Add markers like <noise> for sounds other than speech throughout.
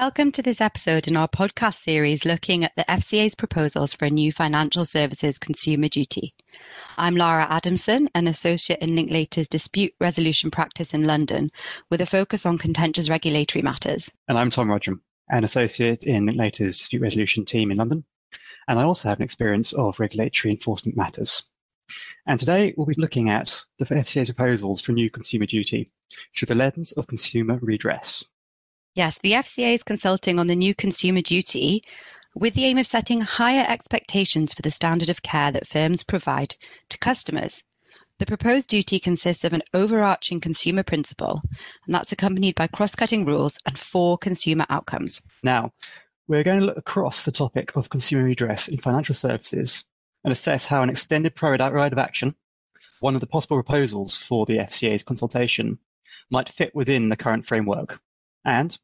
Welcome to this episode in our podcast series looking at the FCA's proposals for a new financial services consumer duty. I'm Lara Adamson, an associate in Linklaters dispute resolution practice in London, with a focus on contentious regulatory matters. And I'm Tom Rudrum, an associate in Linklaters dispute resolution team in London. And I also have an experience of regulatory enforcement matters. And today we'll be looking at the FCA's proposals for a new consumer duty through the lens of consumer redress. Yes, the FCA is consulting on the new consumer duty with the aim of setting higher expectations for the standard of care that firms provide to customers. The proposed duty consists of an overarching consumer principle, and that's accompanied by cross cutting rules and four consumer outcomes. Now, we're going to look across the topic of consumer redress in financial services and assess how an extended private right of action, one of the possible proposals for the FCA's consultation, might fit within the current framework and,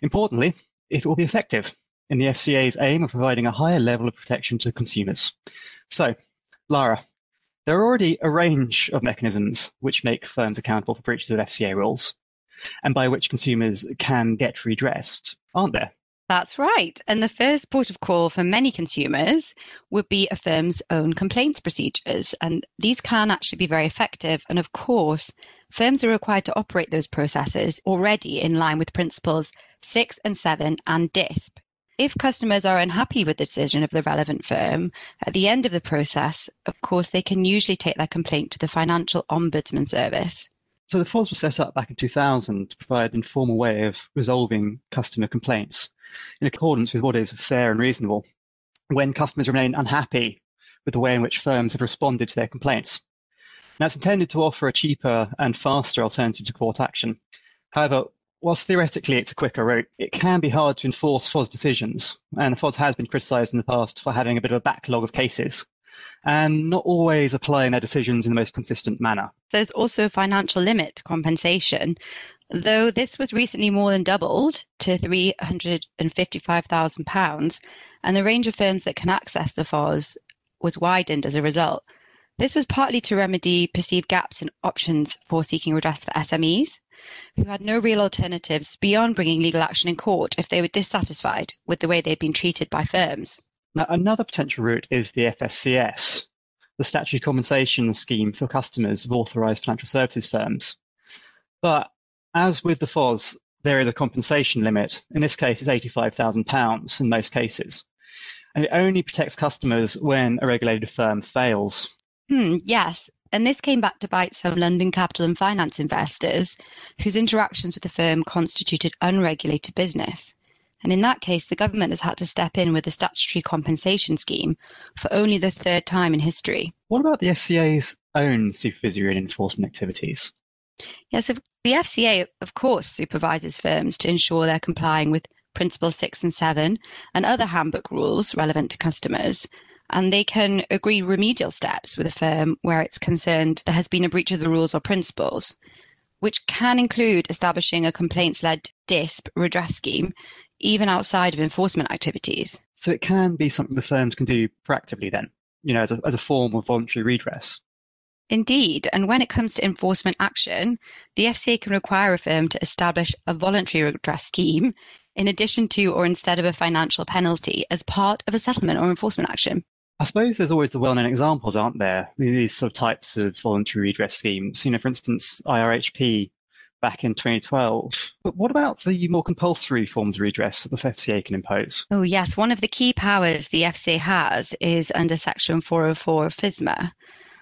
importantly, it will be effective in the FCA's aim of providing a higher level of protection to consumers. So, Lara, there are already a range of mechanisms which make firms accountable for breaches of FCA rules, and by which consumers can get redressed, aren't there? That's right. And the first port of call for many consumers would be a firm's own complaints procedures. And these can actually be very effective. And of course, firms are required to operate those processes already in line with principles 6 and 7 and DISP. If customers are unhappy with the decision of the relevant firm, at the end of the process, of course, they can usually take their complaint to the Financial Ombudsman Service. So the FOS was set up back in 2000 to provide an informal way of resolving customer complaints in accordance with what is fair and reasonable when customers remain unhappy with the way in which firms have responded to their complaints. Now, it's intended to offer a cheaper and faster alternative to court action. However, whilst theoretically it's a quicker route, it can be hard to enforce FOS decisions, and FOS has been criticised in the past for having a bit of a backlog of cases and not always applying their decisions in the most consistent manner. There's also a financial limit to compensation, though this was recently more than doubled to £355,000, and the range of firms that can access the FOS was widened as a result. This was partly to remedy perceived gaps in options for seeking redress for SMEs, who had no real alternatives beyond bringing legal action in court if they were dissatisfied with the way they'd been treated by firms. Now, another potential route is the FSCS, the statutory compensation scheme for customers of authorised financial services firms. But as with the FOS, there is a compensation limit. In this case, it's £85,000 in most cases. And it only protects customers when a regulated firm fails. Hmm, yes. And this came back to bite some London capital and finance investors whose interactions with the firm constituted unregulated business. And in that case, the government has had to step in with a statutory compensation scheme for only the third time in history. What about the FCA's own supervisory and enforcement activities? Yeah, so the FCA, of course, supervises firms to ensure they're complying with Principles 6 and 7 and other handbook rules relevant to customers. And they can agree remedial steps with a firm where it's concerned there has been a breach of the rules or principles, which can include establishing a complaints led DISP redress scheme, even outside of enforcement activities. So it can be something the firms can do proactively then, you know, as a, as a form of voluntary redress. Indeed, and when it comes to enforcement action, the FCA can require a firm to establish a voluntary redress scheme in addition to or instead of a financial penalty as part of a settlement or enforcement action. I suppose there's always the well-known examples, aren't there? These sort of types of voluntary redress schemes. You know, for instance, IRHP back in 2012. But what about the more compulsory forms of redress that the FCA can impose? Oh, yes. One of the key powers the FCA has is under Section 404 of FSMA.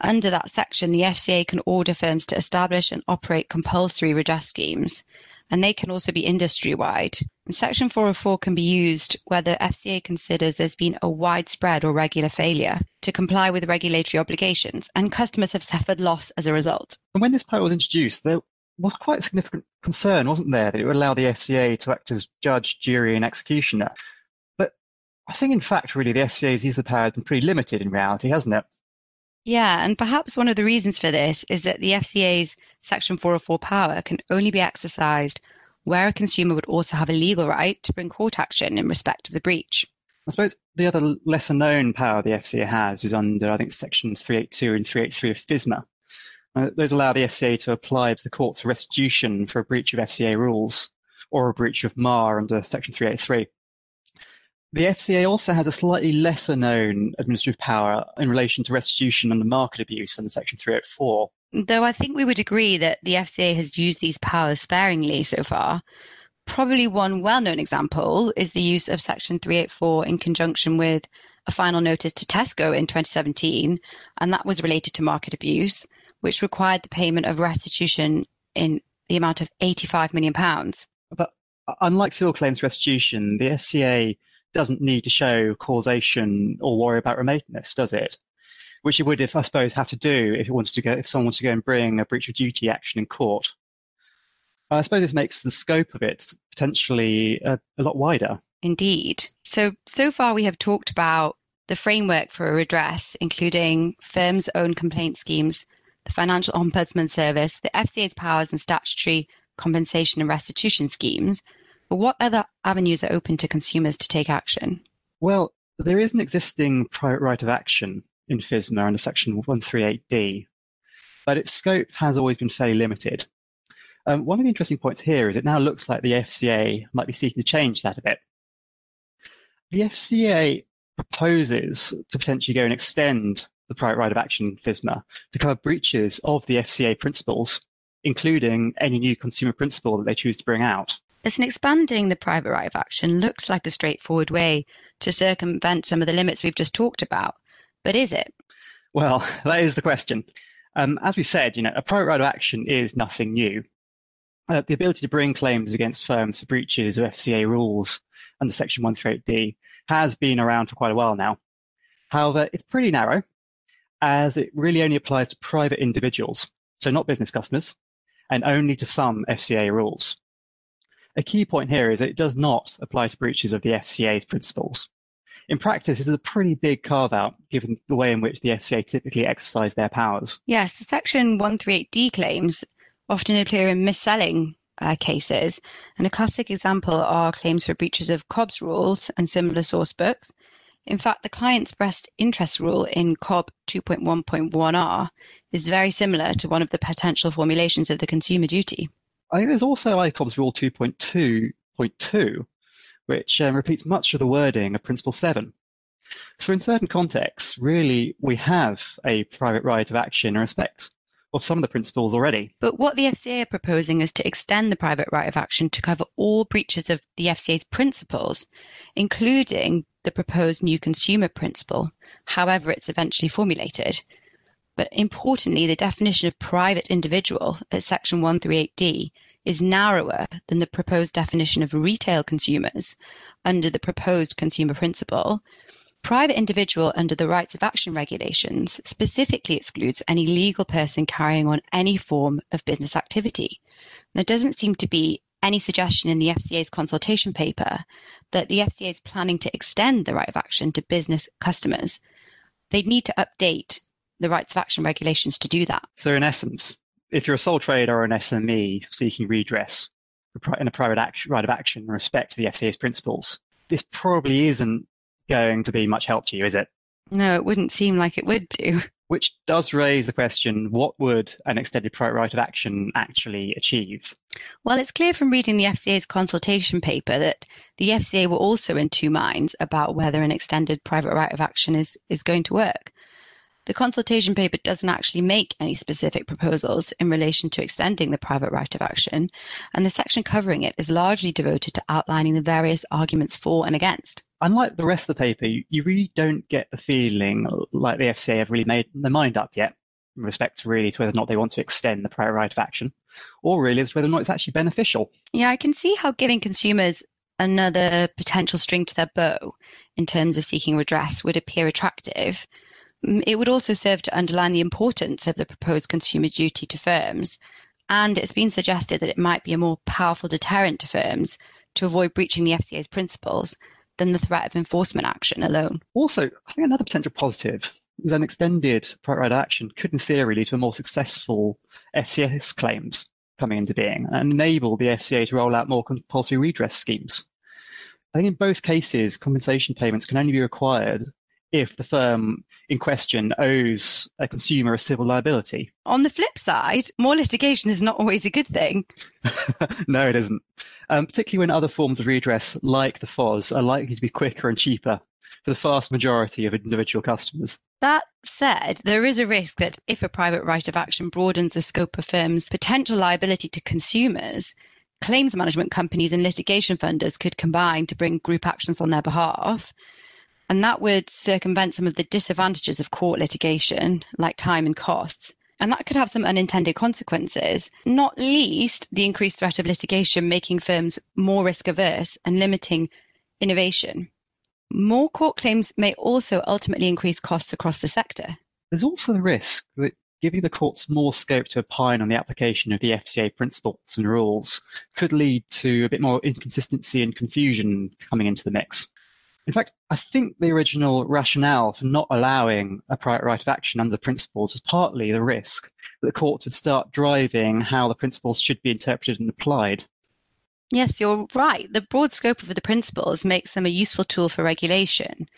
Under that section, the FCA can order firms to establish and operate compulsory redress schemes, and they can also be industry wide. Section 404 can be used where the FCA considers there's been a widespread or regular failure to comply with regulatory obligations, and customers have suffered loss as a result. And when this power was introduced, there was quite a significant concern, wasn't there, that it would allow the FCA to act as judge, jury, and executioner. But I think, in fact, really, the FCA's use of the power has been pretty limited in reality, hasn't it? Yeah, and perhaps one of the reasons for this is that the FCA's Section 404 power can only be exercised where a consumer would also have a legal right to bring court action in respect of the breach. I suppose the other lesser known power the FCA has is under, I think, sections 382 and 383 of FSMA. Uh, those allow the FCA to apply to the courts for restitution for a breach of FCA rules or a breach of MAR under Section 383. The FCA also has a slightly lesser known administrative power in relation to restitution under market abuse under Section 384. Though I think we would agree that the FCA has used these powers sparingly so far. Probably one well known example is the use of Section 384 in conjunction with a final notice to Tesco in 2017, and that was related to market abuse, which required the payment of restitution in the amount of £85 million. But uh, unlike civil claims restitution, the FCA doesn't need to show causation or worry about remoteness, does it? Which it would, if I suppose, have to do if it wanted to go, if someone wants to go and bring a breach of duty action in court. I suppose this makes the scope of it potentially a, a lot wider. Indeed. So, so far we have talked about the framework for a redress, including firms' own complaint schemes, the Financial Ombudsman Service, the FCA's powers and statutory compensation and restitution schemes. But what other avenues are open to consumers to take action? Well, there is an existing private right of action in FSMA under Section 138D, but its scope has always been fairly limited. Um, one of the interesting points here is it now looks like the FCA might be seeking to change that a bit. The FCA proposes to potentially go and extend the private right of action in FSMA to cover breaches of the FCA principles, including any new consumer principle that they choose to bring out. Listen, expanding the private right of action looks like a straightforward way to circumvent some of the limits we've just talked about. But is it? Well, <laughs> that is the question. Um, as we said, you know, a private right of action is nothing new. Uh, the ability to bring claims against firms for breaches of FCA rules under Section 138D has been around for quite a while now. However, it's pretty narrow as it really only applies to private individuals, so not business customers, and only to some FCA rules. A key point here is that it does not apply to breaches of the FCA's principles. In practice, this is a pretty big carve out given the way in which the FCA typically exercise their powers. Yes, the Section 138D claims often appear in mis-selling uh, cases. And a classic example are claims for breaches of COBS rules and similar source books. In fact, the client's best interest rule in COB 2.1.1r is very similar to one of the potential formulations of the consumer duty. I think there's also ICOBS Rule 2.2.2, which um, repeats much of the wording of Principle 7. So in certain contexts, really, we have a private right of action in respect of some of the principles already. But what the FCA are proposing is to extend the private right of action to cover all breaches of the FCA's principles, including the proposed new consumer principle, however it's eventually formulated. But importantly, the definition of private individual at section 138D is narrower than the proposed definition of retail consumers under the proposed consumer principle, Private individual under the Rights of Action regulations specifically excludes any legal person carrying on any form of business activity. There doesn't seem to be any suggestion in the FCA's consultation paper that the FCA is planning to extend the right of action to business customers. They'd need to update the rights of action regulations to do that. So, in essence, if you're a sole trader or an SME seeking redress in a private action, right of action in respect to the FCA's principles, this probably isn't going to be much help to you, is it? No, it wouldn't seem like it would do. Which does raise the question what would an extended private right of action actually achieve? Well, it's clear from reading the FCA's consultation paper that the FCA were also in two minds about whether an extended private right of action is, is going to work. The consultation paper doesn't actually make any specific proposals in relation to extending the private right of action, and the section covering it is largely devoted to outlining the various arguments for and against. Unlike the rest of the paper, you, really don't get the feeling like the FCA have really made their mind up yet in respect to really to whether or not they want to extend the private right of action, or really as whether or not it's actually beneficial. Yeah, I can see how giving consumers another potential string to their bow in terms of seeking redress would appear attractive. Mm, it would also serve to underline the importance of the proposed consumer duty to firms, and it's been suggested that it might be a more powerful deterrent to firms to avoid breaching the FCA's principles than the threat of enforcement action alone. Also, I think another potential positive is an extended private right action could, in theory, lead to a more successful FSCS claims coming into being and enable the FCA to roll out more compulsory redress schemes. I think in both cases, compensation payments can only be required if the firm in question owes a consumer a civil liability. On the flip side, more litigation is not always a good thing. <laughs> no, it isn't. Um, particularly when other forms of redress, like the FOS, are likely to be quicker and cheaper for the vast majority of individual customers. That said, there is a risk that if a private right of action broadens the scope of firms' potential liability to consumers, claims management companies and litigation funders could combine to bring group actions on their behalf. And that would circumvent some of the disadvantages of court litigation, like time and costs. And that could have some unintended consequences, not least the increased threat of litigation making firms more risk averse and limiting innovation. More court claims may also ultimately increase costs across the sector. There's also the risk that giving the courts more scope to opine on the application of the FCA principles and rules could lead to a bit more inconsistency and confusion coming into the mix. In fact, I think the original rationale for not allowing a private right of action under the principles was partly the risk that the courts would start driving how the principles should be interpreted and applied. Yes, you're right. The broad scope of the principles makes them a useful tool for regulation,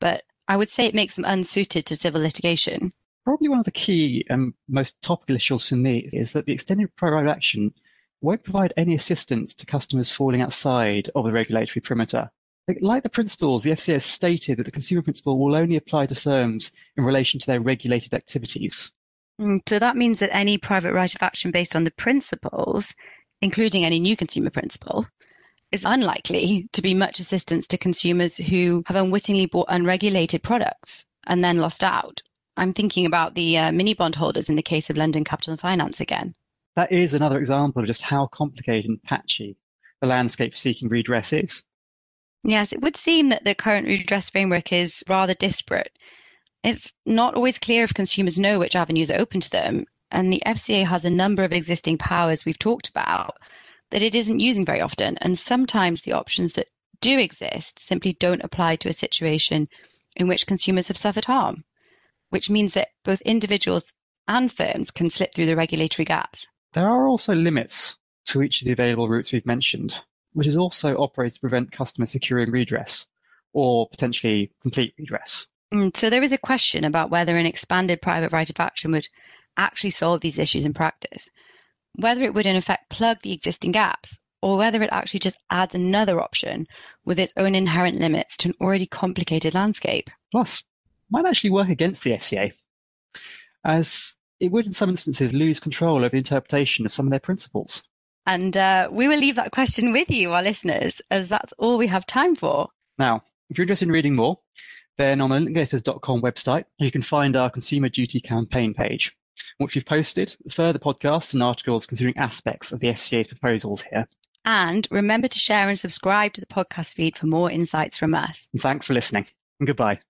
but I would say it makes them unsuited to civil litigation. Probably one of the key and most topical issues for me is that the extended private right of action won't provide any assistance to customers falling outside of the regulatory perimeter. Like the principles, the FCA has stated that the consumer principle will only apply to firms in relation to their regulated activities. Mm, so that means that any private right of action based on the principles including any new consumer principle, is unlikely to be much assistance to consumers who have unwittingly bought unregulated products and then lost out. I'm thinking about the uh, mini bond holders in the case of London Capital and Finance again. That is another example of just how complicated and patchy the landscape for seeking redress is. Yes, it would seem that the current redress framework is rather disparate. It's not always clear if consumers know which avenues are open to them, and the FCA has a number of existing powers we've talked about that it isn't using very often. And sometimes the options that do exist simply don't apply to a situation in which consumers have suffered harm, which means that both individuals and firms can slip through the regulatory gaps. There are also limits to each of the available routes we've mentioned, which is also operated to prevent customers securing redress or potentially complete redress. Mm, so there is a question about whether an expanded private right of action would actually solve these issues in practice, whether it would in effect plug the existing gaps or whether it actually just adds another option with its own inherent limits to an already complicated landscape. Plus, might actually work against the FCA, as it would in some instances lose control over the interpretation of some of their principles. And uh, we will leave that question with you, our listeners, as that's all we have time for. Now, if you're interested in reading more, then on the linklaters.com website, you can find our Consumer Duty campaign page which we've posted further podcasts and articles considering aspects of the FCA's proposals here. And remember to share and subscribe to the podcast feed for more insights from us. And thanks for listening, and goodbye.